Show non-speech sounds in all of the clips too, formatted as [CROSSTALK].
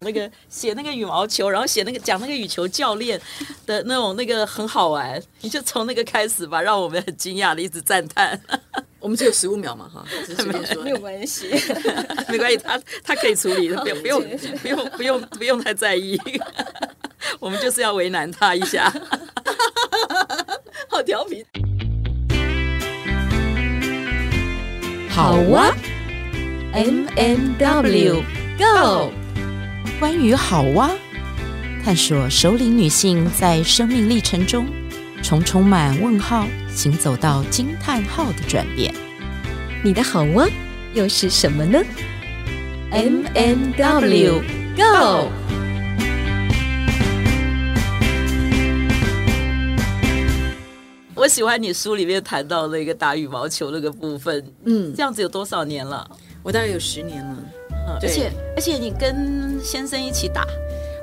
那个写那个羽毛球，然后写那个讲那个羽球教练的那种那个很好玩，你就从那个开始吧，让我们很惊讶的一直赞叹。[LAUGHS] 我们只有十五秒嘛，哈，[LAUGHS] 没有关系，[LAUGHS] 没关系，他他可以处理的，不用不用不用不用不用太在意，我们就是要为难他一下，好调皮。好啊，M M W Go，关于好哇，探索首领女性在生命历程中从充满问号，行走到惊叹号的转变。你的好哇又是什么呢？M N W Go。我喜欢你书里面谈到那个打羽毛球那个部分，嗯，这样子有多少年了？我大概有十年了，嗯，而且而且你跟先生一起打，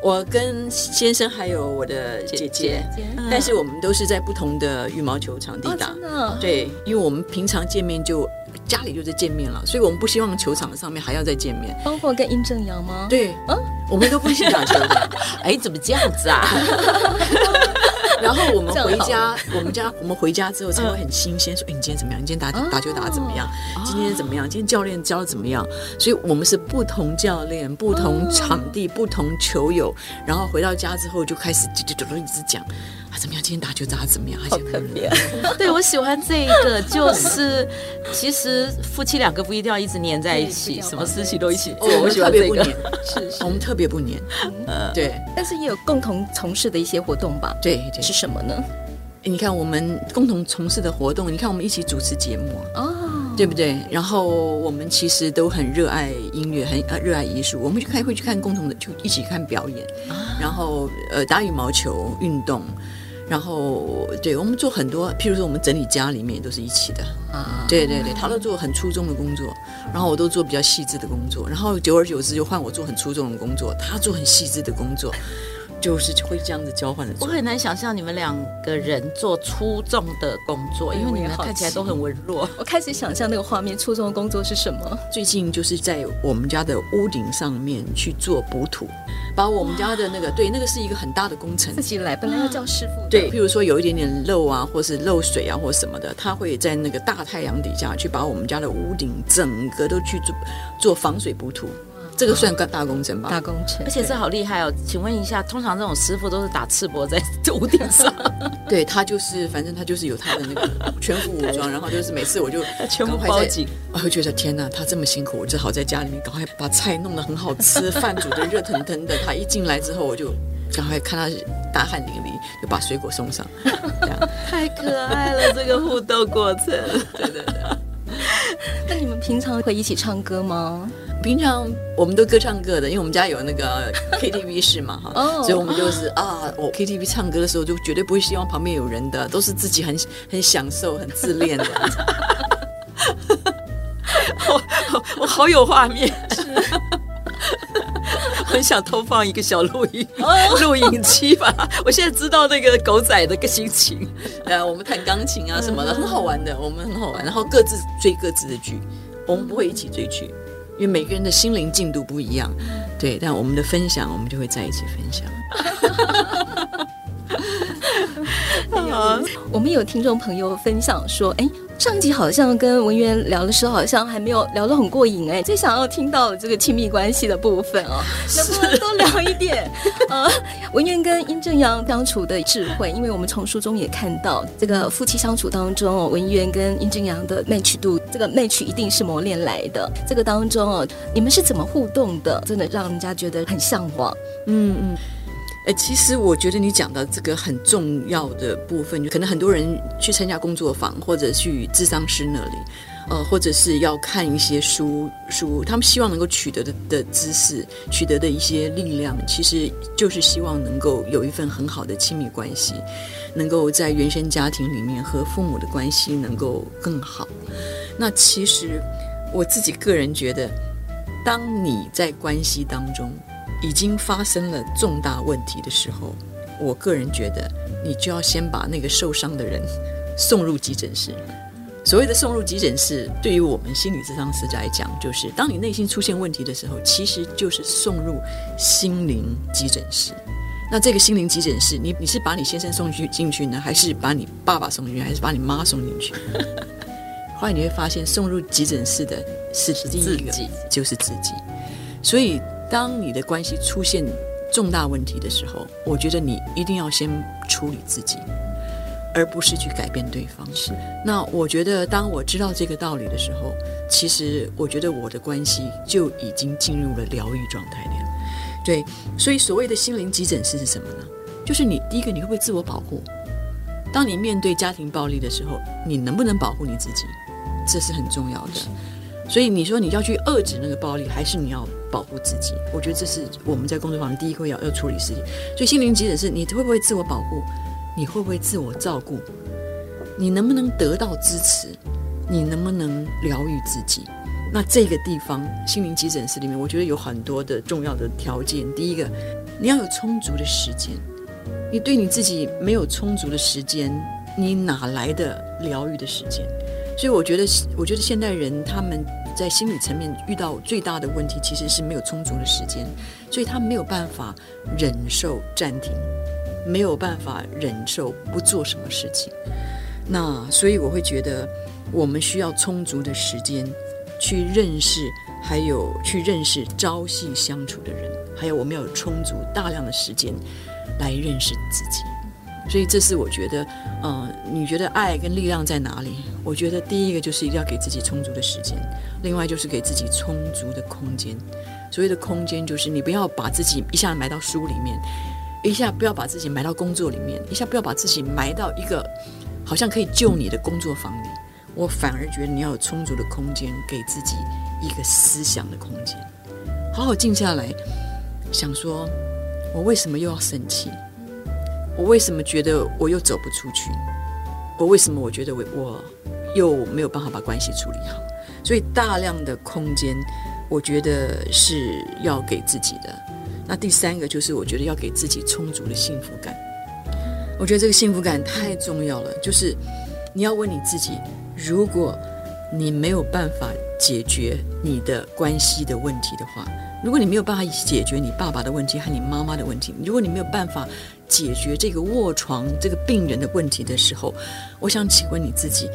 我跟先生还有我的姐姐，但是我们都是在不同的羽毛球场地打，哦，对，因为我们平常见面就家里就在见面了，所以我们不希望球场上面还要再见面。包括跟殷正阳吗？对，嗯，我们都不一起打球的。哎，怎么这样子啊？然后我们回家，我们家我们回家之后才会很新鲜，说：“哎，你今天怎么样？你今天打打球打的怎么样？今天怎么样？今天教练教的怎么样？”所以，我们是不同教练、不同场地、不同球友。然后回到家之后，就开始就就就一直讲啊，怎么样？今天打球打得怎么样？好特别。[LAUGHS] 对，我喜欢这个，就是其实夫妻两个不一定要一直黏在一起，什么事情都一起做。我喜欢这个，是 [LAUGHS] 我们特别不黏。嗯，对。但是也有共同从事的一些活动吧？对对。什么呢？你看我们共同从事的活动，你看我们一起主持节目哦，对不对？然后我们其实都很热爱音乐，很热爱艺术。我们就开会去看共同的，就一起看表演，然后呃打羽毛球运动，然后对我们做很多，譬如说我们整理家里面都是一起的啊，对对对，他都做很粗重的工作，然后我都做比较细致的工作，然后久而久之就换我做很粗重的工作，他做很细致的工作。就是会这样子交换的。我很难想象你们两个人做出众的工作，因为你们看起来都很文弱。[LAUGHS] 我开始想象那个画面，出众的工作是什么？最近就是在我们家的屋顶上面去做补土，把我们家的那个对，那个是一个很大的工程。自己来，本来要叫师傅。对，譬如说有一点点漏啊，或是漏水啊，或什么的，他会在那个大太阳底下去把我们家的屋顶整个都去做做防水补土。这个算个大工程吧？大工程，而且这好厉害哦！请问一下，通常这种师傅都是打赤膊在屋顶上？[LAUGHS] [LAUGHS] 对，他就是，反正他就是有他的那个全副武装，然后就是每次我就 [LAUGHS] 全部包紧，我会觉得天哪，他这么辛苦，我只好在家里面赶快把菜弄得很好吃，饭煮的热腾腾的。他一进来之后，我就赶快看他大汗淋漓，就把水果送上。这样太可爱了，这个互动过程。对对对。那你们平常会一起唱歌吗？平常我们都各唱各的，因为我们家有那个 [LAUGHS] KTV 室嘛，哈，oh, 所以我们就是 [LAUGHS] 啊，我 KTV 唱歌的时候就绝对不会希望旁边有人的，都是自己很很享受、很自恋的。我 [LAUGHS] 我，我好有画面，很想偷放一个小录音录影机吧。我现在知道那个狗仔的个心情，呃，我们弹钢琴啊什么的，很好玩的，我们很好玩。然后各自追各自的剧，我们不会一起追剧。因为每个人的心灵进度不一样，对，但我们的分享，我们就会在一起分享。[LAUGHS] [LAUGHS] 我们有听众朋友分享说，哎。上集好像跟文渊聊的时候，好像还没有聊得很过瘾哎，最想要听到这个亲密关系的部分哦，[LAUGHS] 能不能多聊一点？呃，文渊跟殷正阳相处的智慧，因为我们从书中也看到，这个夫妻相处当中哦，文渊跟殷正阳的 match 度，这个 match 一定是磨练来的。这个当中哦，你们是怎么互动的？真的让人家觉得很向往。嗯嗯。哎，其实我觉得你讲的这个很重要的部分，就可能很多人去参加工作坊，或者去智商师那里，呃，或者是要看一些书书，他们希望能够取得的的知识，取得的一些力量，其实就是希望能够有一份很好的亲密关系，能够在原生家庭里面和父母的关系能够更好。那其实我自己个人觉得，当你在关系当中，已经发生了重大问题的时候，我个人觉得，你就要先把那个受伤的人送入急诊室，所谓的送入急诊室，对于我们心理咨商师来讲，就是当你内心出现问题的时候，其实就是送入心灵急诊室。那这个心灵急诊室，你你是把你先生送去进去呢，还是把你爸爸送进去，还是把你妈送进去？[LAUGHS] 后来你会发现，送入急诊室的是自己，就是自己。所以，当你的关系出现重大问题的时候，我觉得你一定要先处理自己。而不是去改变对方。是，那我觉得，当我知道这个道理的时候，其实我觉得我的关系就已经进入了疗愈状态了。对，所以所谓的心灵急诊室是什么呢？就是你第一个，你会不会自我保护？当你面对家庭暴力的时候，你能不能保护你自己？这是很重要的。所以你说你要去遏制那个暴力，还是你要保护自己？我觉得这是我们在工作坊第一个要要处理事情。所以心灵急诊室，你会不会自我保护？你会不会自我照顾？你能不能得到支持？你能不能疗愈自己？那这个地方心灵急诊室里面，我觉得有很多的重要的条件。第一个，你要有充足的时间。你对你自己没有充足的时间，你哪来的疗愈的时间？所以我觉得，我觉得现代人他们在心理层面遇到最大的问题，其实是没有充足的时间，所以他没有办法忍受暂停。没有办法忍受不做什么事情，那所以我会觉得我们需要充足的时间去认识，还有去认识朝夕相处的人，还有我们要有充足大量的时间来认识自己。所以这是我觉得，嗯、你觉得爱跟力量在哪里？我觉得第一个就是一定要给自己充足的时间，另外就是给自己充足的空间。所谓的空间，就是你不要把自己一下埋到书里面。一下不要把自己埋到工作里面，一下不要把自己埋到一个好像可以救你的工作房里。我反而觉得你要有充足的空间，给自己一个思想的空间，好好静下来，想说：我为什么又要生气？我为什么觉得我又走不出去？我为什么我觉得我我又没有办法把关系处理好？所以大量的空间，我觉得是要给自己的。那第三个就是，我觉得要给自己充足的幸福感。我觉得这个幸福感太重要了。就是你要问你自己：如果你没有办法解决你的关系的问题的话，如果你没有办法解决你爸爸的问题和你妈妈的问题，如果你没有办法解决这个卧床这个病人的问题的时候，我想请问你自己：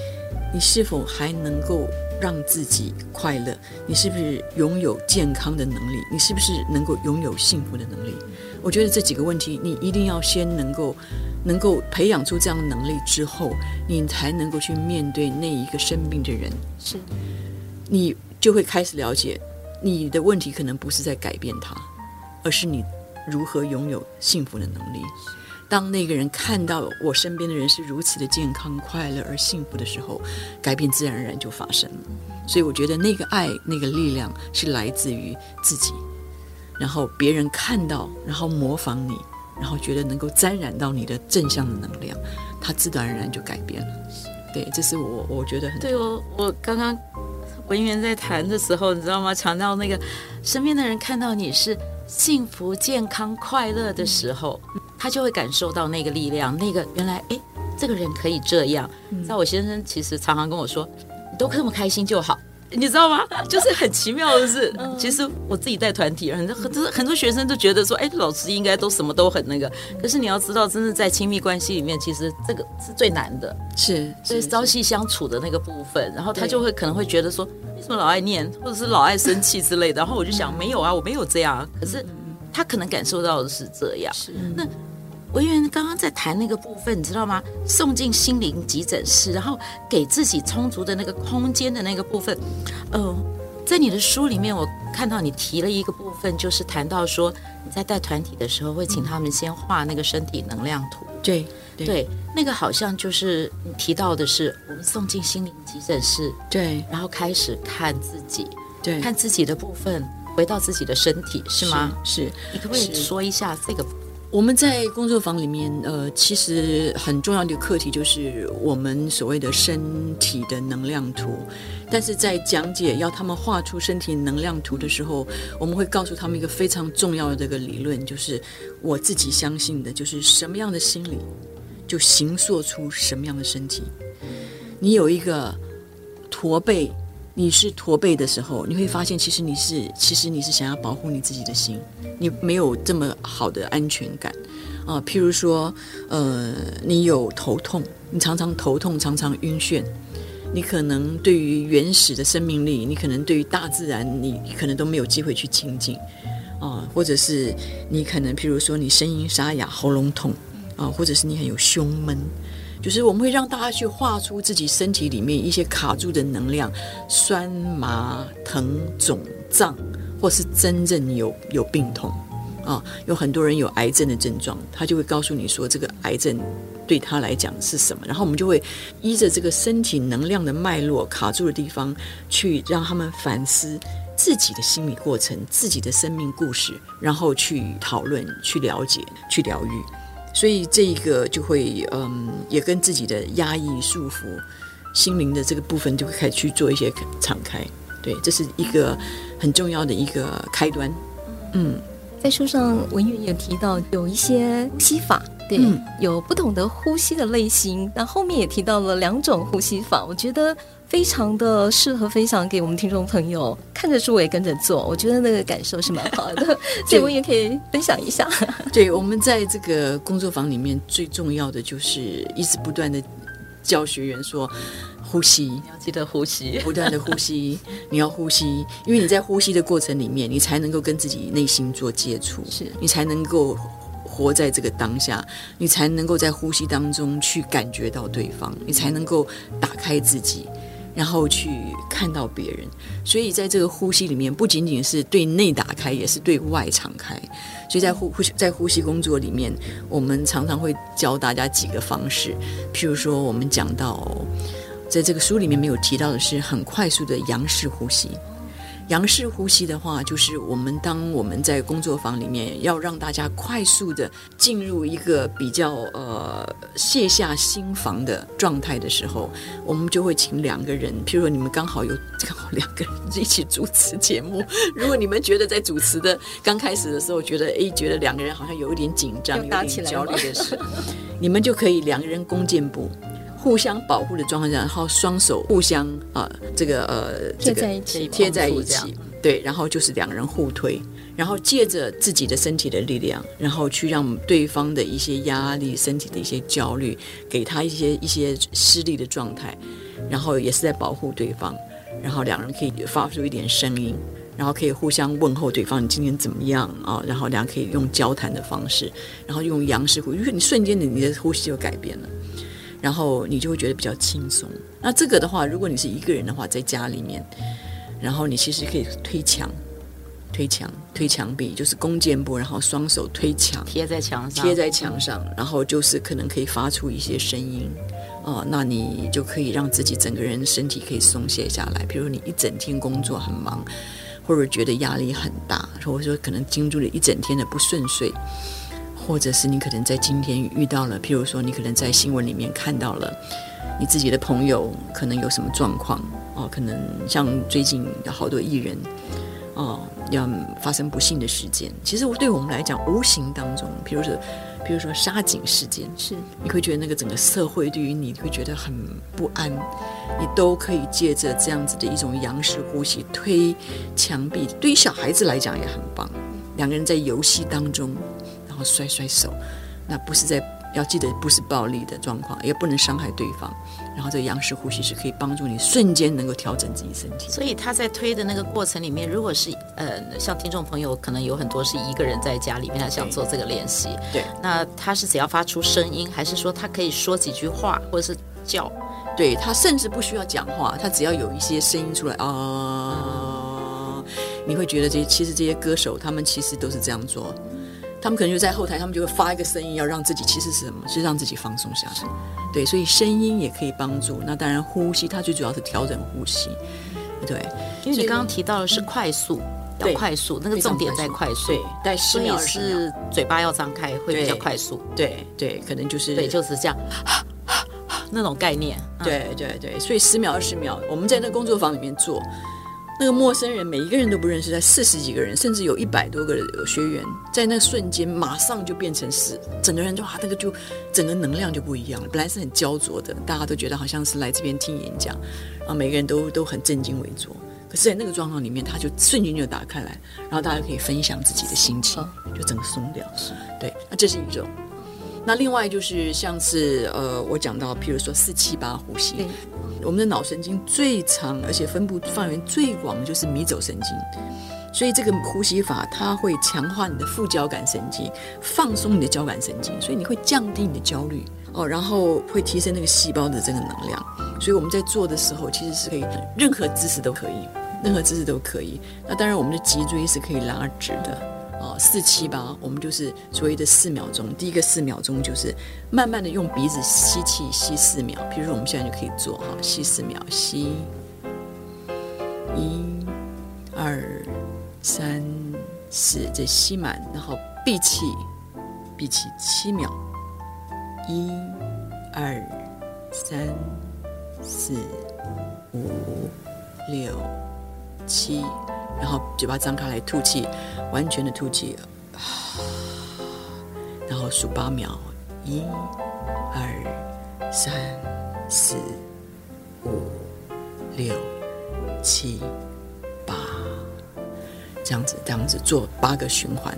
你是否还能够？让自己快乐，你是不是拥有健康的能力？你是不是能够拥有幸福的能力？我觉得这几个问题，你一定要先能够，能够培养出这样的能力之后，你才能够去面对那一个生病的人。是，你就会开始了解，你的问题可能不是在改变他，而是你如何拥有幸福的能力。当那个人看到我身边的人是如此的健康、快乐而幸福的时候，改变自然而然就发生了。所以我觉得那个爱、那个力量是来自于自己，然后别人看到，然后模仿你，然后觉得能够沾染到你的正向的能量，他自然而然就改变了。对，这是我我觉得很对哦。我刚刚文员在谈的时候，你知道吗？强调那个身边的人看到你是幸福、健康、快乐的时候。他就会感受到那个力量，那个原来哎，这个人可以这样。在、嗯、我先生其实常常跟我说：“你都这么开心就好。”你知道吗？就是很奇妙的是，其实我自己带团体，很多很多很多学生都觉得说：“哎，老师应该都什么都很那个。”可是你要知道，真的在亲密关系里面，其实这个是最难的，是所以朝夕相处的那个部分。然后他就会可能会觉得说：“为什么老爱念，或者是老爱生气之类的？”然后我就想：“没有啊，我没有这样。”可是他可能感受到的是这样。是那。文员刚刚在谈那个部分，你知道吗？送进心灵急诊室，然后给自己充足的那个空间的那个部分。呃，在你的书里面，我看到你提了一个部分，就是谈到说你在带团体的时候，会请他们先画那个身体能量图。对对，对，那个好像就是你提到的是我们送进心灵急诊室，对，然后开始看自己，对，看自己的部分，回到自己的身体，是吗？是，是，你可不可以说一下这个？我们在工作坊里面，呃，其实很重要的课题就是我们所谓的身体的能量图。但是在讲解要他们画出身体能量图的时候，我们会告诉他们一个非常重要的这个理论，就是我自己相信的，就是什么样的心理，就形塑出什么样的身体。你有一个驼背，你是驼背的时候，你会发现其实你是其实你是想要保护你自己的心，你没有这么好的安全感啊。譬如说，呃，你有头痛，你常常头痛，常常晕眩。你可能对于原始的生命力，你可能对于大自然，你可能都没有机会去亲近，啊，或者是你可能，譬如说你声音沙哑、喉咙痛，啊，或者是你很有胸闷，就是我们会让大家去画出自己身体里面一些卡住的能量，酸麻疼肿胀，或是真正有有病痛。啊，有很多人有癌症的症状，他就会告诉你说这个癌症对他来讲是什么，然后我们就会依着这个身体能量的脉络卡住的地方，去让他们反思自己的心理过程、自己的生命故事，然后去讨论、去了解、去疗愈。所以这一个就会，嗯，也跟自己的压抑、束缚、心灵的这个部分就会开始去做一些敞开。对，这是一个很重要的一个开端。嗯。在书上，文员也提到有一些呼吸法，对，嗯、有不同的呼吸的类型。那后面也提到了两种呼吸法，我觉得非常的适合分享给我们听众朋友。看着书，我也跟着做，我觉得那个感受是蛮好的。所以我也可以分享一下。对，我们在这个工作坊里面，最重要的就是一直不断的教学员说。呼吸，你要记得呼吸，不断的呼吸。[LAUGHS] 你要呼吸，因为你在呼吸的过程里面，你才能够跟自己内心做接触，是你才能够活在这个当下，你才能够在呼吸当中去感觉到对方，你才能够打开自己，然后去看到别人。所以在这个呼吸里面，不仅仅是对内打开，也是对外敞开。所以在呼呼在呼吸工作里面，我们常常会教大家几个方式，譬如说，我们讲到。在这个书里面没有提到的是很快速的仰式呼吸。杨式呼吸的话，就是我们当我们在工作坊里面要让大家快速的进入一个比较呃卸下心防的状态的时候，我们就会请两个人，譬如说你们刚好有刚好两个人一起主持节目。如果你们觉得在主持的刚开始的时候觉得哎觉得两个人好像有一点紧张，有点焦虑的时候，你们就可以两个人弓箭步。互相保护的状况下，然后双手互相啊、呃，这个呃，贴在一起，贴在一起，对，然后就是两人互推，然后借着自己的身体的力量，然后去让对方的一些压力、身体的一些焦虑，给他一些一些施力的状态，然后也是在保护对方，然后两人可以发出一点声音，然后可以互相问候对方，你今天怎么样啊？然后两人可以用交谈的方式，然后用杨式呼吸，因为你瞬间的你的呼吸就改变了。然后你就会觉得比较轻松。那这个的话，如果你是一个人的话，在家里面，然后你其实可以推墙、推墙、推墙壁，就是弓箭步，然后双手推墙，贴在墙上，贴在墙上，然后就是可能可以发出一些声音。哦，那你就可以让自己整个人身体可以松懈下来。比如你一整天工作很忙，或者觉得压力很大，或者说可能经历了一整天的不顺遂。或者是你可能在今天遇到了，譬如说你可能在新闻里面看到了你自己的朋友可能有什么状况哦，可能像最近有好多艺人哦要发生不幸的事件。其实对我们来讲，无形当中，譬如说，譬如说杀警事件，是你会觉得那个整个社会对于你会觉得很不安，你都可以借着这样子的一种仰式呼吸推墙壁。对于小孩子来讲也很棒，两个人在游戏当中。甩甩手，那不是在要记得不是暴力的状况，也不能伤害对方。然后这个杨式呼吸是可以帮助你瞬间能够调整自己身体。所以他在推的那个过程里面，如果是呃像听众朋友可能有很多是一个人在家里面，他想做这个练习，对，那他是只要发出声音，还是说他可以说几句话，或者是叫？对，他甚至不需要讲话，他只要有一些声音出来啊、呃，你会觉得这其实这些歌手他们其实都是这样做。他们可能就在后台，他们就会发一个声音，要让自己其实是什么？是让自己放松下来。对，所以声音也可以帮助。那当然，呼吸它最主要是调整呼吸。对，因为你刚刚提到的是快速，要快速，那个重点在快速。对，但十秒是嘴巴要张开，会比较快速。对对，可能就是对，就是这样，[LAUGHS] 那种概念。对对对，所以十秒二十秒，我们在那工作坊里面做。那个陌生人每一个人都不认识，在四十几个人，甚至有一百多个学员，在那瞬间马上就变成是整个人就哇，那个就整个能量就不一样了。本来是很焦灼的，大家都觉得好像是来这边听演讲，然后每个人都都很正襟危坐。可是，在那个状况里面，他就瞬间就打开来，然后大家可以分享自己的心情，就整个松掉。对，那这是一种。那另外就是像是呃，我讲到，譬如说四七八呼吸。我们的脑神经最长，而且分布范围最广的就是迷走神经，所以这个呼吸法它会强化你的副交感神经，放松你的交感神经，所以你会降低你的焦虑哦，然后会提升那个细胞的这个能量。所以我们在做的时候，其实是可以任何姿势都可以，任何姿势都可以。那当然，我们的脊椎是可以拉直的。哦，四七八，我们就是所谓的四秒钟。第一个四秒钟就是慢慢的用鼻子吸气，吸四秒。比如说我们现在就可以做哈，吸四秒，吸一、二、三、四，再吸满，然后闭气，闭气七秒，一、二、三、四、五、六、七。然后嘴巴张开来吐气，完全的吐气，然后数八秒，一、二、三、四、五、六、七、八，这样子，这样子做八个循环，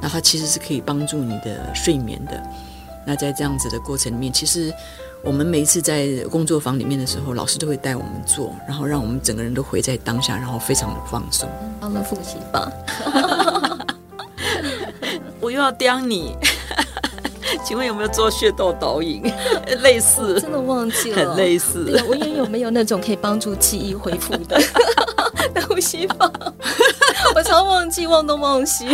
那它其实是可以帮助你的睡眠的。那在这样子的过程里面，其实。我们每一次在工作坊里面的时候，老师都会带我们做，然后让我们整个人都回在当下，然后非常的放松。帮了复习吧，[LAUGHS] 我又要刁你，请问有没有做血豆导引？[LAUGHS] 类似，真的忘记了，很类似。我也有没有那种可以帮助记忆恢复的呼吸法？[LAUGHS] 我常忘记，忘东忘西。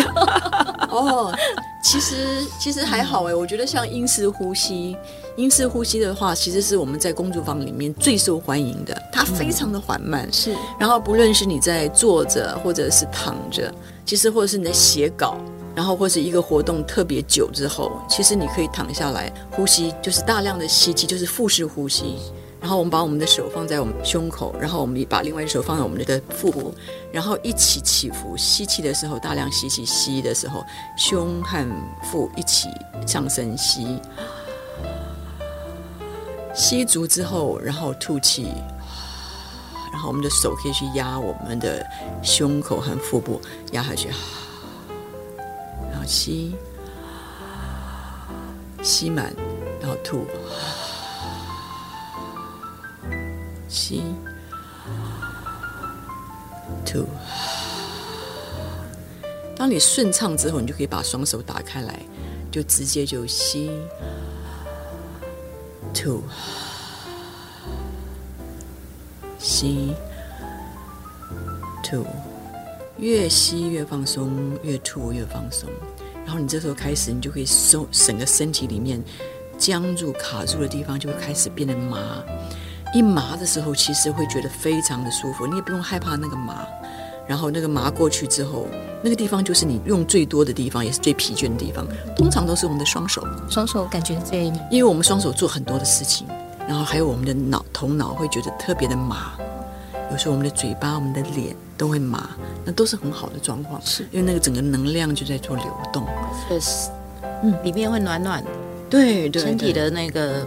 [LAUGHS] 哦，其实其实还好哎，我觉得像英式呼吸。英式呼吸的话，其实是我们在工作坊里面最受欢迎的。它非常的缓慢，是。然后不论是你在坐着，或者是躺着，其实或者是你在写稿，然后或是一个活动特别久之后，其实你可以躺下来呼吸，就是大量的吸气，就是腹式呼吸。然后我们把我们的手放在我们胸口，然后我们把另外一手放在我们的腹部，然后一起起伏。吸气的时候大量吸气，吸的时候胸和腹一起上升吸。吸足之后，然后吐气，然后我们的手可以去压我们的胸口和腹部，压下去，然后吸，吸满，然后吐，吸，吐。当你顺畅之后，你就可以把双手打开来，就直接就吸。吐，吸，吐，越吸越放松，越吐越放松。然后你这时候开始，你就可以收整个身体里面僵住、卡住的地方就会开始变得麻。一麻的时候，其实会觉得非常的舒服，你也不用害怕那个麻。然后那个麻过去之后，那个地方就是你用最多的地方，也是最疲倦的地方。通常都是我们的双手，双手感觉最，因为我们双手做很多的事情，然后还有我们的脑头脑会觉得特别的麻。有时候我们的嘴巴、我们的脸都会麻，那都是很好的状况，是因为那个整个能量就在做流动。确实，嗯，里面会暖暖的，对对，身体的那个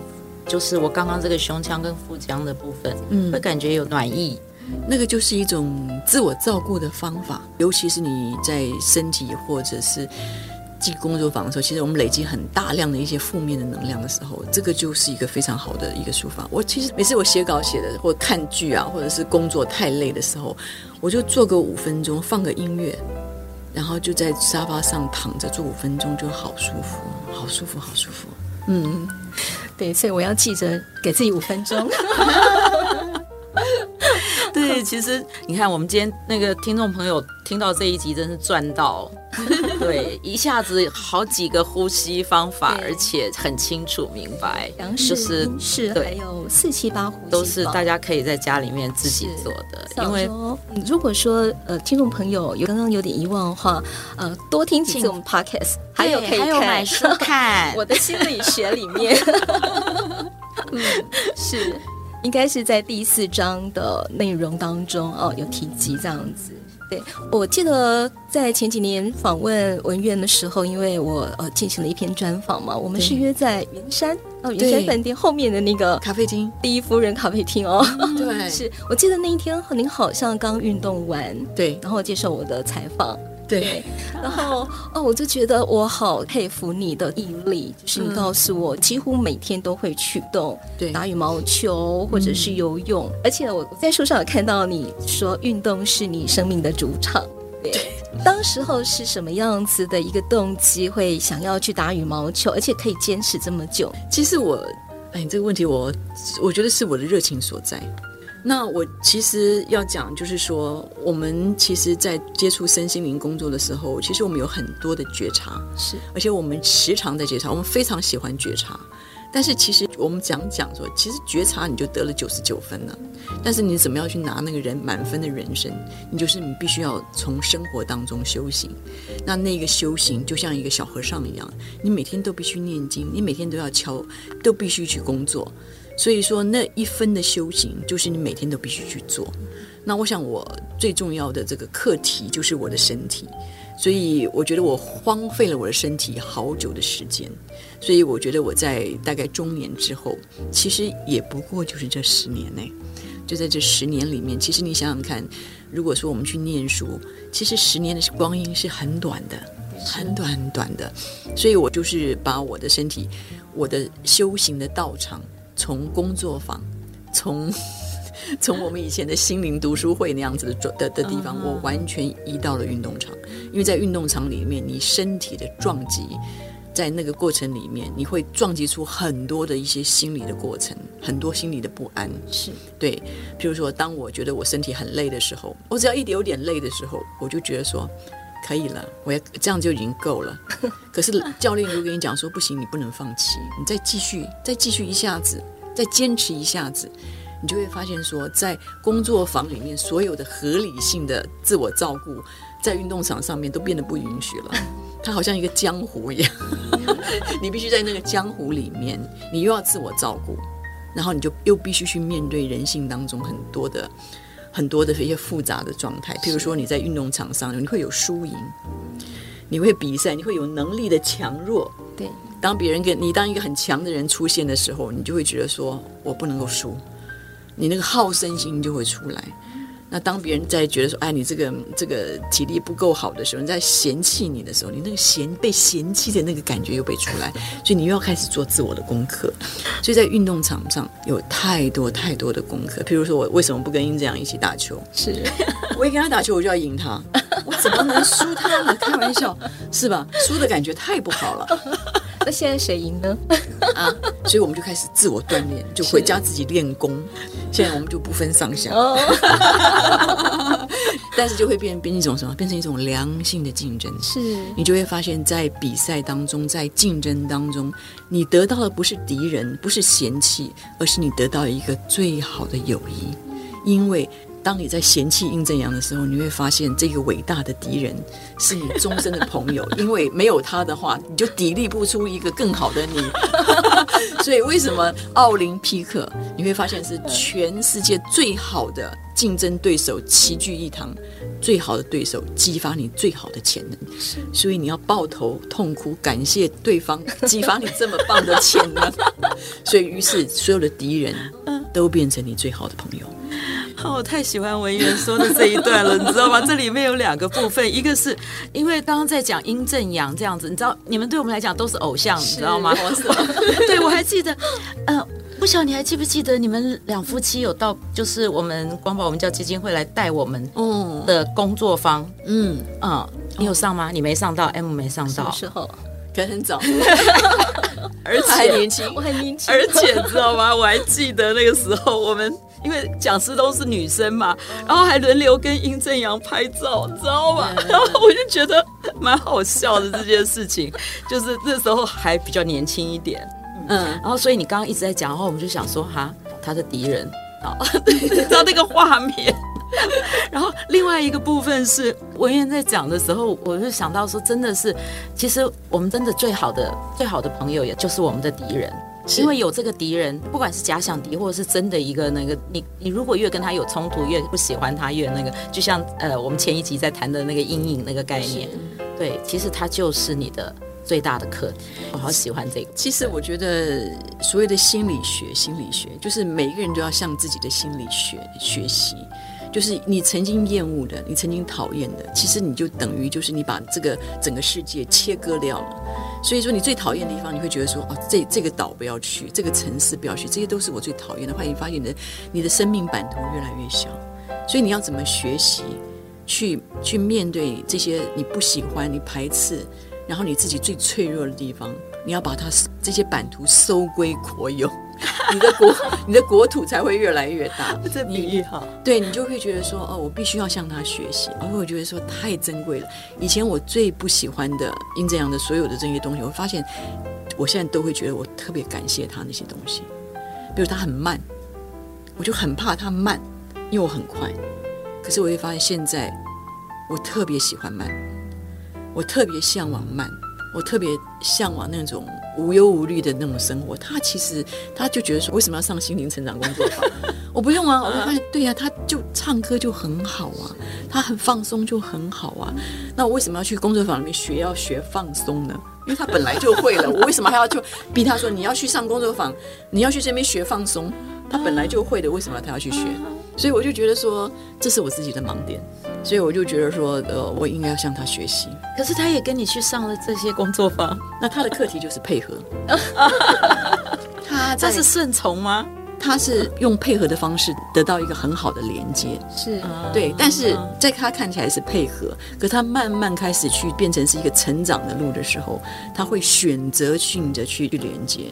就是我刚刚这个胸腔跟腹腔的部分，嗯，会感觉有暖意。那个就是一种自我照顾的方法，尤其是你在身体或者是进工作坊的时候，其实我们累积很大量的一些负面的能量的时候，这个就是一个非常好的一个抒发。我其实每次我写稿写的，或看剧啊，或者是工作太累的时候，我就做个五分钟，放个音乐，然后就在沙发上躺着坐五分钟，就好舒服，好舒服，好舒服。嗯，对，所以我要记着给自己五分钟。[LAUGHS] 对，其实你看，我们今天那个听众朋友听到这一集，真是赚到。[LAUGHS] 对，一下子好几个呼吸方法，而且很清楚明白，就是是还有四七八呼吸，都是大家可以在家里面自己做的。因为如果说呃，听众朋友有刚刚有点遗忘的话，呃，多听几次我们 podcast，还有可以买书看 [LAUGHS]《我的心理学》里面，[LAUGHS] 嗯，是。应该是在第四章的内容当中哦，有提及这样子。对，我记得在前几年访问文苑的时候，因为我呃进行了一篇专访嘛，我们是约在圆山哦，圆山饭店后面的那个咖啡厅，第一夫人咖啡厅哦。对，是我记得那一天您好像刚运动完，对，然后接受我的采访。对，然后哦，我就觉得我好佩服你的毅力，就是你告诉我，几乎每天都会去动，对，打羽毛球或者是游泳，嗯、而且我在书上有看到你说运动是你生命的主场。对，对，当时候是什么样子的一个动机，会想要去打羽毛球，而且可以坚持这么久？其实我，哎，你这个问题我我觉得是我的热情所在。那我其实要讲，就是说，我们其实，在接触身心灵工作的时候，其实我们有很多的觉察，是，而且我们时常在觉察，我们非常喜欢觉察。但是，其实我们讲讲说，其实觉察你就得了九十九分了。但是，你怎么样去拿那个人满分的人生？你就是你必须要从生活当中修行。那那个修行就像一个小和尚一样，你每天都必须念经，你每天都要敲，都必须去工作。所以说，那一分的修行就是你每天都必须去做。那我想，我最重要的这个课题就是我的身体。所以，我觉得我荒废了我的身体好久的时间。所以，我觉得我在大概中年之后，其实也不过就是这十年内。就在这十年里面，其实你想想看，如果说我们去念书，其实十年的光阴是很短的，很短很短的。所以我就是把我的身体，我的修行的道场。从工作坊，从 [LAUGHS] 从我们以前的心灵读书会那样子的的的地方，我完全移到了运动场。因为在运动场里面，你身体的撞击，在那个过程里面，你会撞击出很多的一些心理的过程，很多心理的不安。是对，譬如说，当我觉得我身体很累的时候，我只要一点有点累的时候，我就觉得说可以了，我要这样就已经够了。[LAUGHS] 可是教练就跟你讲说，不行，你不能放弃，你再继续，再继续一下子。再坚持一下子，你就会发现说，在工作坊里面所有的合理性的自我照顾，在运动场上面都变得不允许了。[LAUGHS] 它好像一个江湖一样，[LAUGHS] 你必须在那个江湖里面，你又要自我照顾，然后你就又必须去面对人性当中很多的、很多的一些复杂的状态。譬如说，你在运动场上，你会有输赢，你会比赛，你会有能力的强弱，对。当别人跟你当一个很强的人出现的时候，你就会觉得说我不能够输，你那个好胜心就会出来。那当别人在觉得说哎，你这个这个体力不够好的时候，你在嫌弃你的时候，你那个嫌被嫌弃的那个感觉又被出来，所以你又要开始做自我的功课。所以在运动场上有太多太多的功课。譬如说我为什么不跟英这样一起打球？是 [LAUGHS] 我一跟他打球，我就要赢他，我怎么能输他呢？开玩笑是吧？输的感觉太不好了。[LAUGHS] 那现在谁赢呢？啊，所以我们就开始自我锻炼，就回家自己练功。现在我们就不分上下，哦、[LAUGHS] 但是就会变变一种什么？变成一种良性的竞争。是你就会发现，在比赛当中，在竞争当中，你得到的不是敌人，不是嫌弃，而是你得到一个最好的友谊，因为。当你在嫌弃殷正阳的时候，你会发现这个伟大的敌人是你终身的朋友，因为没有他的话，你就砥砺不出一个更好的你。[LAUGHS] 所以，为什么奥林匹克你会发现是全世界最好的竞争对手齐聚一堂，最好的对手激发你最好的潜能。所以你要抱头痛哭，感谢对方激发你这么棒的潜能。[LAUGHS] 所以，于是所有的敌人都变成你最好的朋友。[LAUGHS] 哦，我太喜欢文媛说的这一段了，你知道吗？这里面有两个部分，一个是因为刚刚在讲阴正阳这样子，你知道，你们对我们来讲都是偶像，你知道吗？我是 [LAUGHS] 对，我还记得，呃，不晓得你还记不记得你们两夫妻有到，就是我们光宝文教基金会来带我们的工作坊，嗯嗯，你有上吗？你没上到，M 没上到，时候可能很早，[LAUGHS] 而且还年轻，我很年轻，而且知道吗？我还记得那个时候我们。因为讲师都是女生嘛，然后还轮流跟殷正阳拍照，你知道吗？然后 [LAUGHS] 我就觉得蛮好笑的这件事情，[LAUGHS] 就是那时候还比较年轻一点，嗯，然后所以你刚刚一直在讲，然后我们就想说哈，他的敌人啊，[LAUGHS] 你知道那个画面。然后另外一个部分是文媛在讲的时候，我就想到说，真的是，其实我们真的最好的最好的朋友，也就是我们的敌人。因为有这个敌人，不管是假想敌或者是真的一个那个，你你如果越跟他有冲突，越不喜欢他，越那个，就像呃我们前一集在谈的那个阴影那个概念，对，其实他就是你的最大的课题。我好喜欢这个。其实我觉得所谓的心理学，心理学就是每一个人都要向自己的心理学学习。就是你曾经厌恶的，你曾经讨厌的，其实你就等于就是你把这个整个世界切割掉了。所以说，你最讨厌的地方，你会觉得说，哦，这这个岛不要去，这个城市不要去，这些都是我最讨厌的。话你发现你的你的生命版图越来越小，所以你要怎么学习去去面对这些你不喜欢、你排斥，然后你自己最脆弱的地方，你要把它这些版图收归国有。[LAUGHS] 你的国，你的国土才会越来越大。[LAUGHS] 这比喻好，对，你就会觉得说，哦，我必须要向他学习，而我觉得说太珍贵了。以前我最不喜欢的阴这样的所有的这些东西，我发现我现在都会觉得我特别感谢他那些东西。比如他很慢，我就很怕他慢，因为我很快。可是我会发现现在我特别喜欢慢，我特别向往慢，我特别向往那种。无忧无虑的那种生活，他其实他就觉得说，为什么要上心灵成长工作坊？[LAUGHS] 我不用啊，我就发现对呀、啊，他就唱歌就很好啊，他很放松就很好啊。那我为什么要去工作坊里面学要学放松呢？因为他本来就会了，[LAUGHS] 我为什么还要就逼他说你要去上工作坊，你要去这边学放松？他本来就会的，为什么他要去学？所以我就觉得说，这是我自己的盲点。所以我就觉得说，呃，我应该要向他学习。可是他也跟你去上了这些工作坊，那他的课题就是配合。[LAUGHS] 他这是顺从吗？他是用配合的方式得到一个很好的连接，是对。但是在他看起来是配合，可他慢慢开始去变成是一个成长的路的时候，他会选择性的去去连接。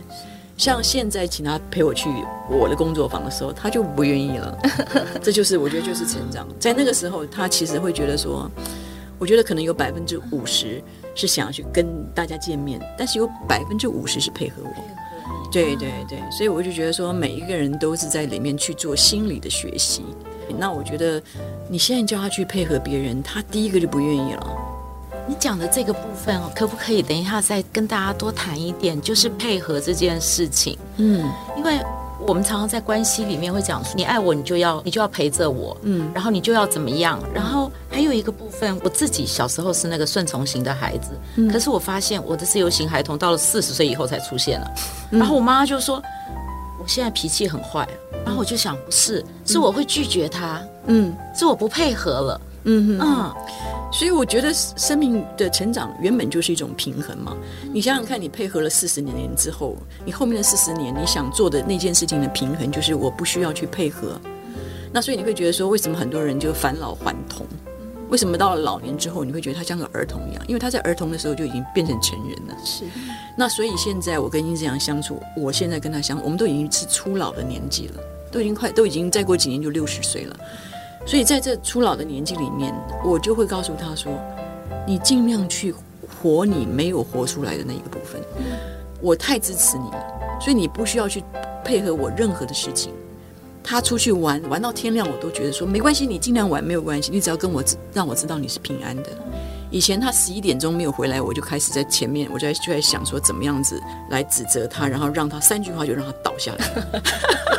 像现在请他陪我去我的工作坊的时候，他就不愿意了。[LAUGHS] 这就是我觉得就是成长。在那个时候，他其实会觉得说，我觉得可能有百分之五十是想要去跟大家见面，但是有百分之五十是配合我。对对对，所以我就觉得说，每一个人都是在里面去做心理的学习。那我觉得你现在叫他去配合别人，他第一个就不愿意了。你讲的这个部分哦，可不可以等一下再跟大家多谈一点？就是配合这件事情。嗯，因为我们常常在关系里面会讲说，你爱我，你就要你就要陪着我，嗯，然后你就要怎么样？然后还有一个部分，我自己小时候是那个顺从型的孩子，嗯，可是我发现我的自由型孩童到了四十岁以后才出现了。然后我妈妈就说，我现在脾气很坏，然后我就想，不是，是我会拒绝他，嗯，是我不配合了，嗯嗯。所以我觉得生命的成长原本就是一种平衡嘛。你想想看，你配合了四十年之后，你后面的四十年你想做的那件事情的平衡，就是我不需要去配合。那所以你会觉得说，为什么很多人就返老还童？为什么到了老年之后，你会觉得他像个儿童一样？因为他在儿童的时候就已经变成成人了。是。那所以现在我跟殷志阳相处，我现在跟他相处，我们都已经是初老的年纪了，都已经快，都已经再过几年就六十岁了。所以在这初老的年纪里面，我就会告诉他说：“你尽量去活你没有活出来的那一个部分。我太支持你了，所以你不需要去配合我任何的事情。他出去玩玩到天亮，我都觉得说没关系，你尽量玩没有关系，你只要跟我让我知道你是平安的。以前他十一点钟没有回来，我就开始在前面，我就在就在想说怎么样子来指责他，然后让他三句话就让他倒下来。[LAUGHS] ”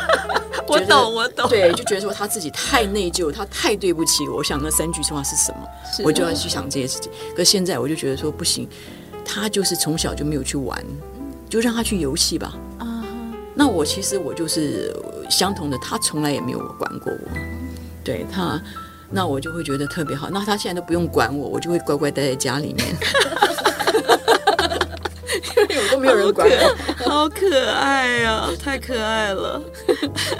我懂，我懂。对，就觉得说他自己太内疚，他太对不起我。我想那三句话是什么？我就要去想这些事情。可现在我就觉得说不行，他就是从小就没有去玩，就让他去游戏吧。啊，那我其实我就是相同的，他从来也没有管过我。对他，那我就会觉得特别好。那他现在都不用管我，我就会乖乖待在家里面。[LAUGHS] 我都没有人管我，好可爱呀，太可爱了。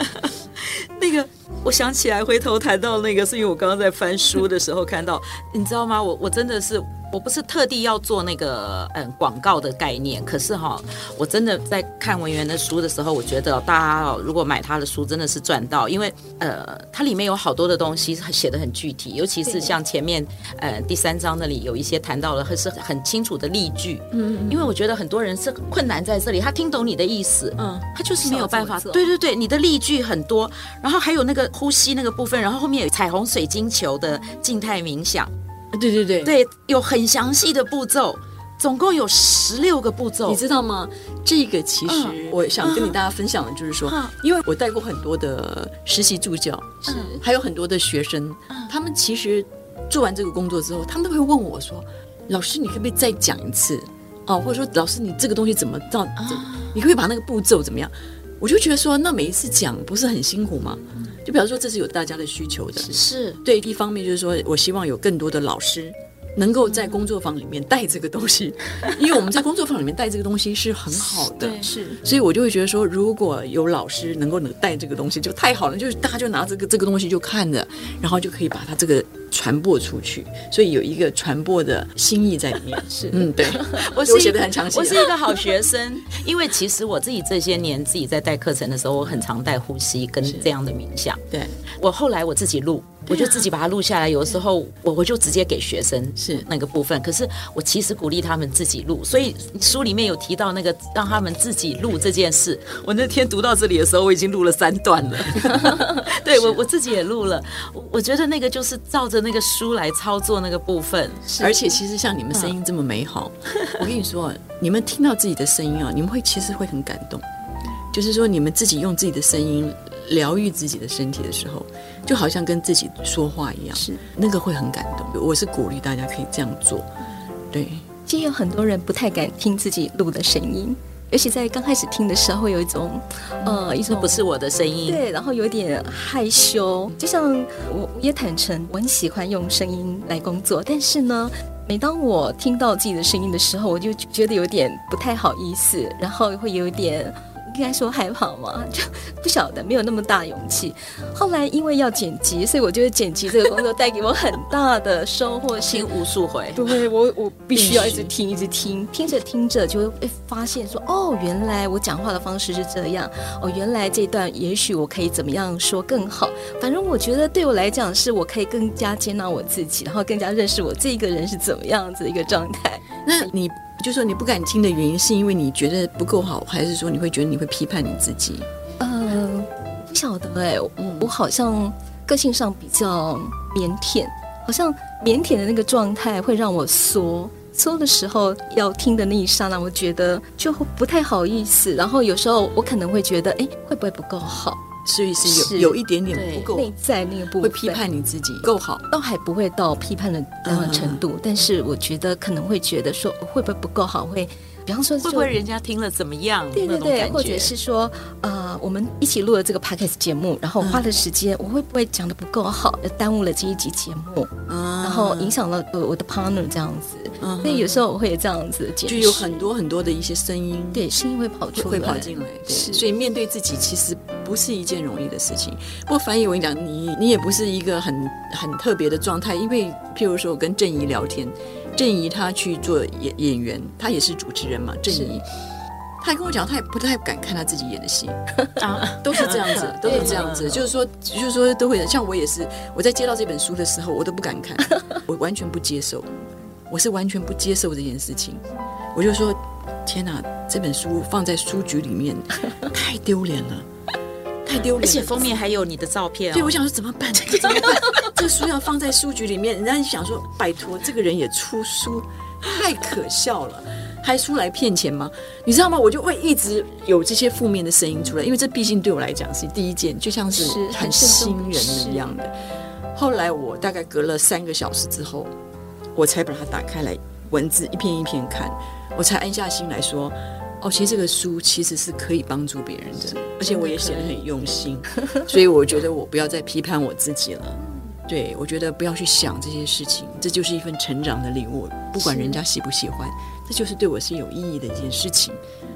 [LAUGHS] 那个，我想起来，回头谈到那个，是因为我刚刚在翻书的时候看到，[LAUGHS] 你知道吗？我我真的是。我不是特地要做那个嗯广告的概念，可是哈，我真的在看文员的书的时候，我觉得大家如果买他的书，真的是赚到，因为呃，它里面有好多的东西写的很具体，尤其是像前面呃第三章那里有一些谈到了，还是很清楚的例句。嗯，因为我觉得很多人是困难在这里，他听懂你的意思，嗯，他就是没有办法。对对对，你的例句很多，然后还有那个呼吸那个部分，然后后面有彩虹水晶球的静态冥想。对对对对，有很详细的步骤，总共有十六个步骤，你知道吗？这个其实我想跟你大家分享的就是说，因为我带过很多的实习助教，是还有很多的学生，他们其实做完这个工作之后，他们都会问我说：“老师，你可不可以再讲一次？哦，或者说老师，你这个东西怎么到？你可不可以把那个步骤怎么样？”我就觉得说，那每一次讲不是很辛苦吗？就比方说，这是有大家的需求的，是对。一方面就是说我希望有更多的老师。能够在工作坊里面带这个东西，[LAUGHS] 因为我们在工作坊里面带这个东西是很好的，是，所以我就会觉得说，如果有老师能够能带这个东西，就太好了，就是大家就拿这个这个东西就看着，然后就可以把它这个传播出去，所以有一个传播的心意在里面。是，嗯，对，[LAUGHS] 我是写的很详细，我是一个好学生，因为其实我自己这些年自己在带课程的时候，我很常带呼吸跟这样的冥想。对，我后来我自己录。我就自己把它录下来，有的时候我我就直接给学生是那个部分。可是我其实鼓励他们自己录，所以书里面有提到那个让他们自己录这件事。我那天读到这里的时候，我已经录了三段了。[LAUGHS] 对我我自己也录了。我觉得那个就是照着那个书来操作那个部分。而且其实像你们声音这么美好，[LAUGHS] 我跟你说，你们听到自己的声音啊，你们会其实会很感动。就是说，你们自己用自己的声音疗愈自己的身体的时候，就好像跟自己说话一样，是那个会很感动。我是鼓励大家可以这样做。对，其实有很多人不太敢听自己录的声音，尤其在刚开始听的时候，会有一种呃，一种不是我的声音，对，然后有点害羞。就像我也坦诚，我很喜欢用声音来工作，但是呢，每当我听到自己的声音的时候，我就觉得有点不太好意思，然后会有点。应该说害怕吗？[LAUGHS] 就不晓得，没有那么大勇气。后来因为要剪辑，所以我觉得剪辑这个工作带给我很大的收获，听无数回。对，我我必须要一直听，一直听，听着听着就会发现说，哦，原来我讲话的方式是这样。哦，原来这段也许我可以怎么样说更好。反正我觉得对我来讲，是我可以更加接纳我自己，然后更加认识我这个人是怎么样子的一个状态。那你？就说你不敢听的原因，是因为你觉得不够好，还是说你会觉得你会批判你自己？呃，不晓得哎、欸，我好像个性上比较腼腆，好像腼腆的那个状态会让我缩缩的时候，要听的那一刹那，我觉得就不太好意思。然后有时候我可能会觉得，哎，会不会不够好？所以是有有一点点不够。内在那个部分，会批判你自己。够好，倒还不会到批判的那样的程度，嗯。但是我觉得可能会觉得说会不会不够好，会比方说会不会人家听了怎么样？对对对，或者是说呃，我们一起录了这个 podcast 节目，然后花了时间，嗯，我会不会讲的不够好，耽误了这一集节目，嗯，然后影响了我的 partner 这样子。所以有时候我会这样子，就有很多很多的一些声音，对，声音会跑出来，会跑进来，对。所以面对自己其实不是一件容易的事情。不过凡怡，我跟你讲，你你也不是一个很很特别的状态，因为譬如说我跟郑怡聊天，郑怡她去做演演员，她也是主持人嘛，郑怡，他还跟我讲，他也不太敢看他自己演的戏，啊，[LAUGHS] 都是这样子，[LAUGHS] 都是这样子，就是说，就是说都会，像我也是，我在接到这本书的时候，我都不敢看，[LAUGHS] 我完全不接受。我是完全不接受这件事情，我就说：天哪，这本书放在书局里面太丢脸了，太丢脸！而且封面还有你的照片哦。对，我想说怎么办？这个怎么办？这书要放在书局里面，人家想说：拜托，这个人也出书，太可笑了，还出来骗钱吗？你知道吗？我就会一直有这些负面的声音出来，因为这毕竟对我来讲是第一件，就像是很新人一样的。后来我大概隔了三个小时之后。我才把它打开来，文字一篇一篇看，我才安下心来说，哦，其实这个书其实是可以帮助别人的，而且我也写得很用心，[LAUGHS] 所以我觉得我不要再批判我自己了。对，我觉得不要去想这些事情，这就是一份成长的礼物，不管人家喜不喜欢，这就是对我是有意义的一件事情。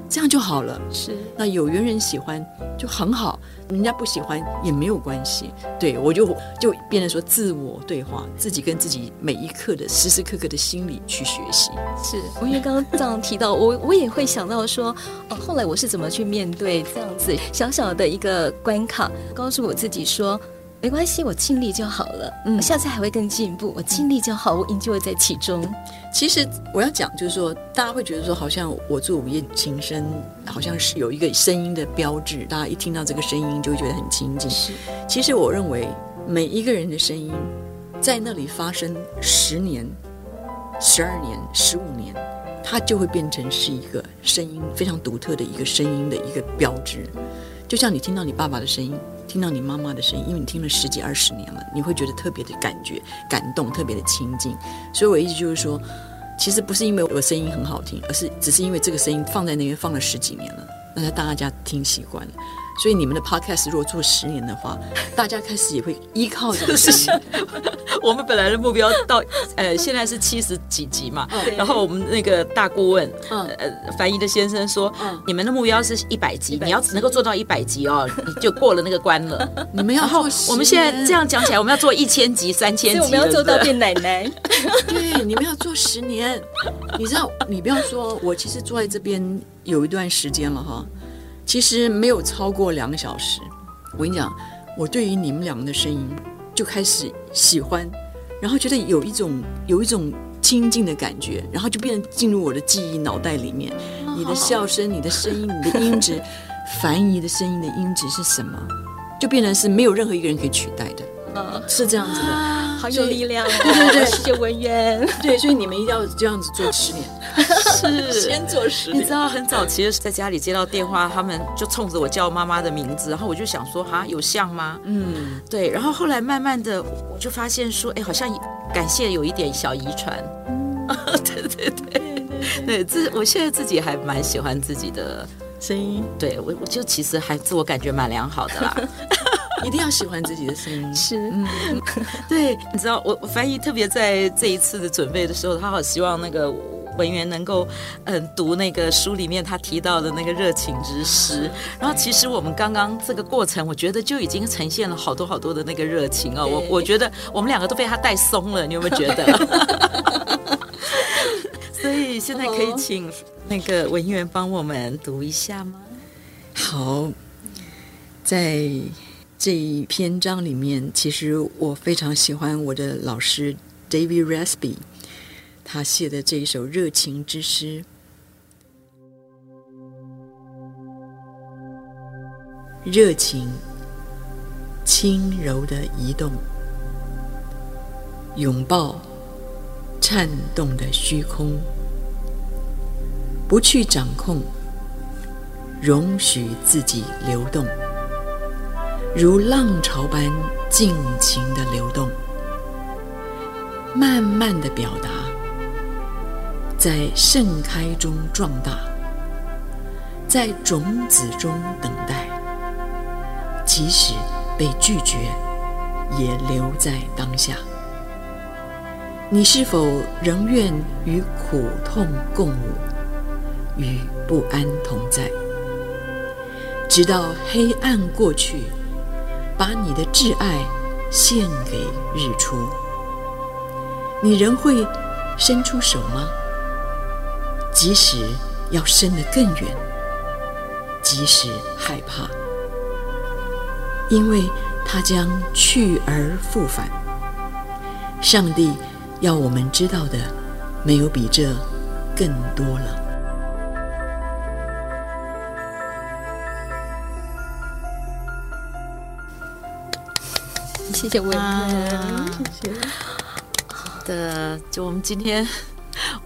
这样就好了，是。那有缘人喜欢就很好，人家不喜欢也没有关系。对，我就就变得说自我对话，自己跟自己每一刻的时时刻刻的心理去学习。是，我因为刚刚这样提到，我我也会想到说，哦，后来我是怎么去面对这样子小小的一个关卡，告诉我自己说。没关系，我尽力就好了。嗯，我下次还会更进步。我尽力就好，我 enjoy 在其中。其实我要讲，就是说，大家会觉得说，好像我做午夜琴声，好像是有一个声音的标志，大家一听到这个声音就会觉得很亲近。是，其实我认为每一个人的声音，在那里发生十年、十二年、十五年，它就会变成是一个声音非常独特的一个声音的一个标志。就像你听到你爸爸的声音，听到你妈妈的声音，因为你听了十几二十年了，你会觉得特别的感觉、感动，特别的亲近。所以我意思就是说，其实不是因为我声音很好听，而是只是因为这个声音放在那边放了十几年了，那大家听习惯了。所以你们的 podcast 如果做十年的话，[LAUGHS] 大家开始也会依靠这个事情。[LAUGHS] 我们本来的目标到呃现在是七十几集嘛，然后我们那个大顾问，嗯呃樊一的先生说，嗯，你们的目标是一百集，你要只能够做到一百集哦，[LAUGHS] 你就过了那个关了。你们要做，我们现在这样讲起来，我们要做一千集、三千集，我们要做到变奶奶。对，你们要做十年。你知道，你不要说，我其实坐在这边有一段时间了哈。其实没有超过两个小时，我跟你讲，我对于你们两个的声音就开始喜欢，然后觉得有一种有一种亲近的感觉，然后就变成进入我的记忆脑袋里面。你的笑声、你的声音、[LAUGHS] 你的音质，樊姨的声音的音质是什么？就变成是没有任何一个人可以取代的。嗯，是这样子的，啊、好有力量、哦。对对对，谢谢文渊。对，所以你们一定要这样子做十年。是，[LAUGHS] 先做十年。你知道很早期的在家里接到电话，他们就冲着我叫妈妈的名字，然后我就想说，哈，有像吗？嗯，对。然后后来慢慢的，我就发现说，哎，好像感谢有一点小遗传。嗯，[LAUGHS] 对对对对，自我现在自己还蛮喜欢自己的声音。对我，我就其实还自我感觉蛮良好的啦。[LAUGHS] [LAUGHS] 一定要喜欢自己的声音，是，嗯，[LAUGHS] 对，你知道，我我翻译特别在这一次的准备的时候，他好希望那个文员能够，嗯，读那个书里面他提到的那个热情之诗。然后，其实我们刚刚这个过程，我觉得就已经呈现了好多好多的那个热情哦。我我觉得我们两个都被他带松了，你有没有觉得？[LAUGHS] 所以现在可以请那个文员帮我们读一下吗？好，在。这一篇章里面，其实我非常喜欢我的老师 David Resby，他写的这一首热情之诗。热情，轻柔的移动，拥抱颤动的虚空，不去掌控，容许自己流动。如浪潮般尽情的流动，慢慢的表达，在盛开中壮大，在种子中等待，即使被拒绝，也留在当下。你是否仍愿与苦痛共舞，与不安同在，直到黑暗过去？把你的挚爱献给日出，你仍会伸出手吗？即使要伸得更远，即使害怕，因为它将去而复返。上帝要我们知道的，没有比这更多了。谢谢文渊，啊、谢谢。好的，就我们今天，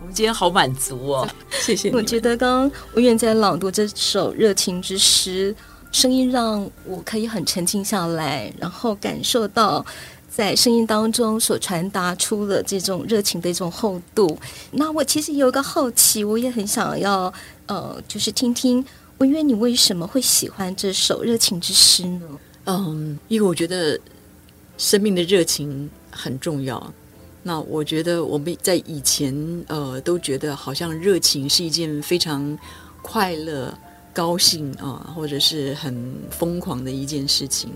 我们今天好满足哦。[LAUGHS] 谢谢。我觉得刚刚文渊在朗读这首热情之诗，声音让我可以很沉静下来，然后感受到在声音当中所传达出的这种热情的一种厚度。那我其实有一个好奇，我也很想要，呃，就是听听文渊，你为什么会喜欢这首热情之诗呢？嗯，因为我觉得。生命的热情很重要。那我觉得我们在以前呃都觉得好像热情是一件非常快乐、高兴啊，或者是很疯狂的一件事情，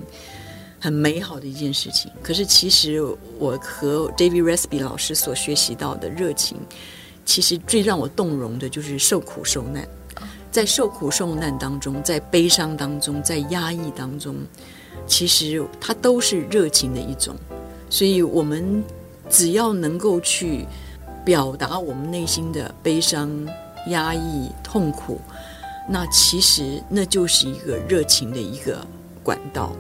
很美好的一件事情。可是其实我和 David Resby 老师所学习到的热情，其实最让我动容的就是受苦受难，在受苦受难当中，在悲伤当中，在压抑当中。其实它都是热情的一种，所以我们只要能够去表达我们内心的悲伤、压抑、痛苦，那其实那就是一个热情的一个管道，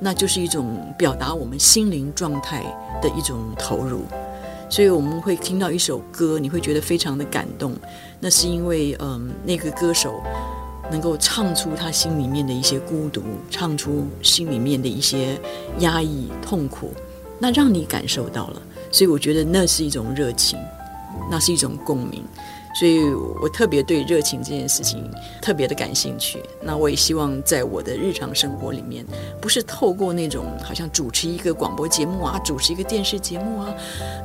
那就是一种表达我们心灵状态的一种投入。所以我们会听到一首歌，你会觉得非常的感动。那是因为，嗯，那个歌手能够唱出他心里面的一些孤独，唱出心里面的一些压抑、痛苦，那让你感受到了。所以我觉得那是一种热情，那是一种共鸣。所以我特别对热情这件事情特别的感兴趣。那我也希望在我的日常生活里面，不是透过那种好像主持一个广播节目啊，主持一个电视节目啊，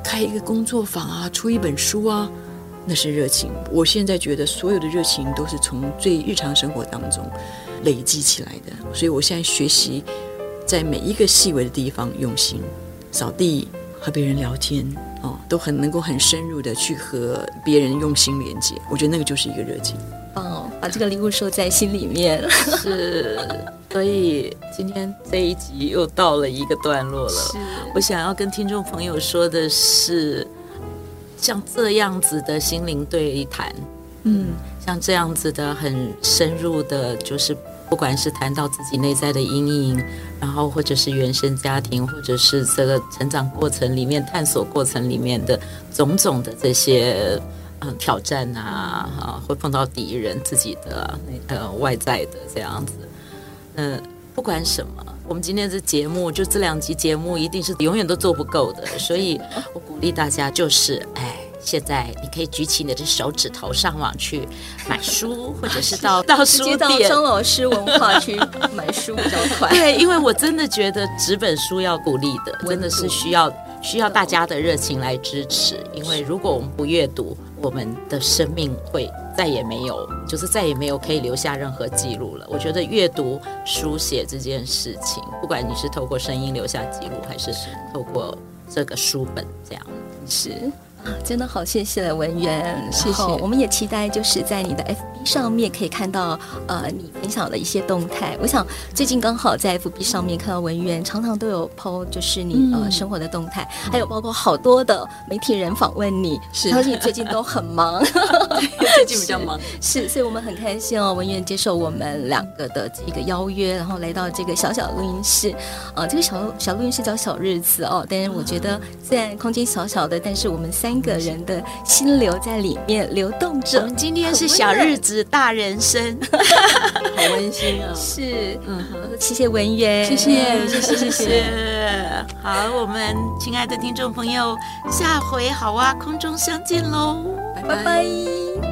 开一个工作坊啊，出一本书啊，那是热情。我现在觉得所有的热情都是从最日常生活当中累积起来的。所以我现在学习在每一个细微的地方用心扫地。和别人聊天哦，都很能够很深入的去和别人用心连接，我觉得那个就是一个热情。哦，把这个礼物收在心里面。[LAUGHS] 是，所以今天这一集又到了一个段落了。我想要跟听众朋友说的是，像这样子的心灵对谈，嗯，像这样子的很深入的，就是。不管是谈到自己内在的阴影，然后或者是原生家庭，或者是这个成长过程里面、探索过程里面的种种的这些嗯挑战啊，啊，会碰到敌人、自己的那个外在的这样子。嗯，不管什么，我们今天这节目就这两集节目一定是永远都做不够的，[LAUGHS] 所以我鼓励大家就是哎。现在你可以举起你的手指头上网去买书，或者是到 [LAUGHS] 到书店，到张老师文化去买书比较快。[LAUGHS] 对，因为我真的觉得纸本书要鼓励的，真的是需要需要大家的热情来支持。因为如果我们不阅读，我们的生命会再也没有，就是再也没有可以留下任何记录了。我觉得阅读书写这件事情，不管你是透过声音留下记录，还是透过这个书本这样，是。真的好，谢谢文媛，谢谢。我们也期待就是在你的 FB 上面可以看到呃你分享的一些动态。我想最近刚好在 FB 上面看到文媛常常都有 po 就是你呃生活的动态，嗯、还有包括好多的媒体人访问你，是，而且你最近都很忙，[LAUGHS] 最近比较忙 [LAUGHS] 是，是，所以我们很开心哦，文媛接受我们两个的这个邀约，然后来到这个小小录音室，呃，这个小小录音室叫小日子哦，但是我觉得虽然空间小小的，但是我们三。个人的心流在里面流动着。我们今天是小日子大人生，好温馨啊！是，嗯，谢谢文媛，谢谢，谢谢，谢谢。[LAUGHS] 好，我们亲爱的听众朋友，下回好啊，空中相见喽，拜拜。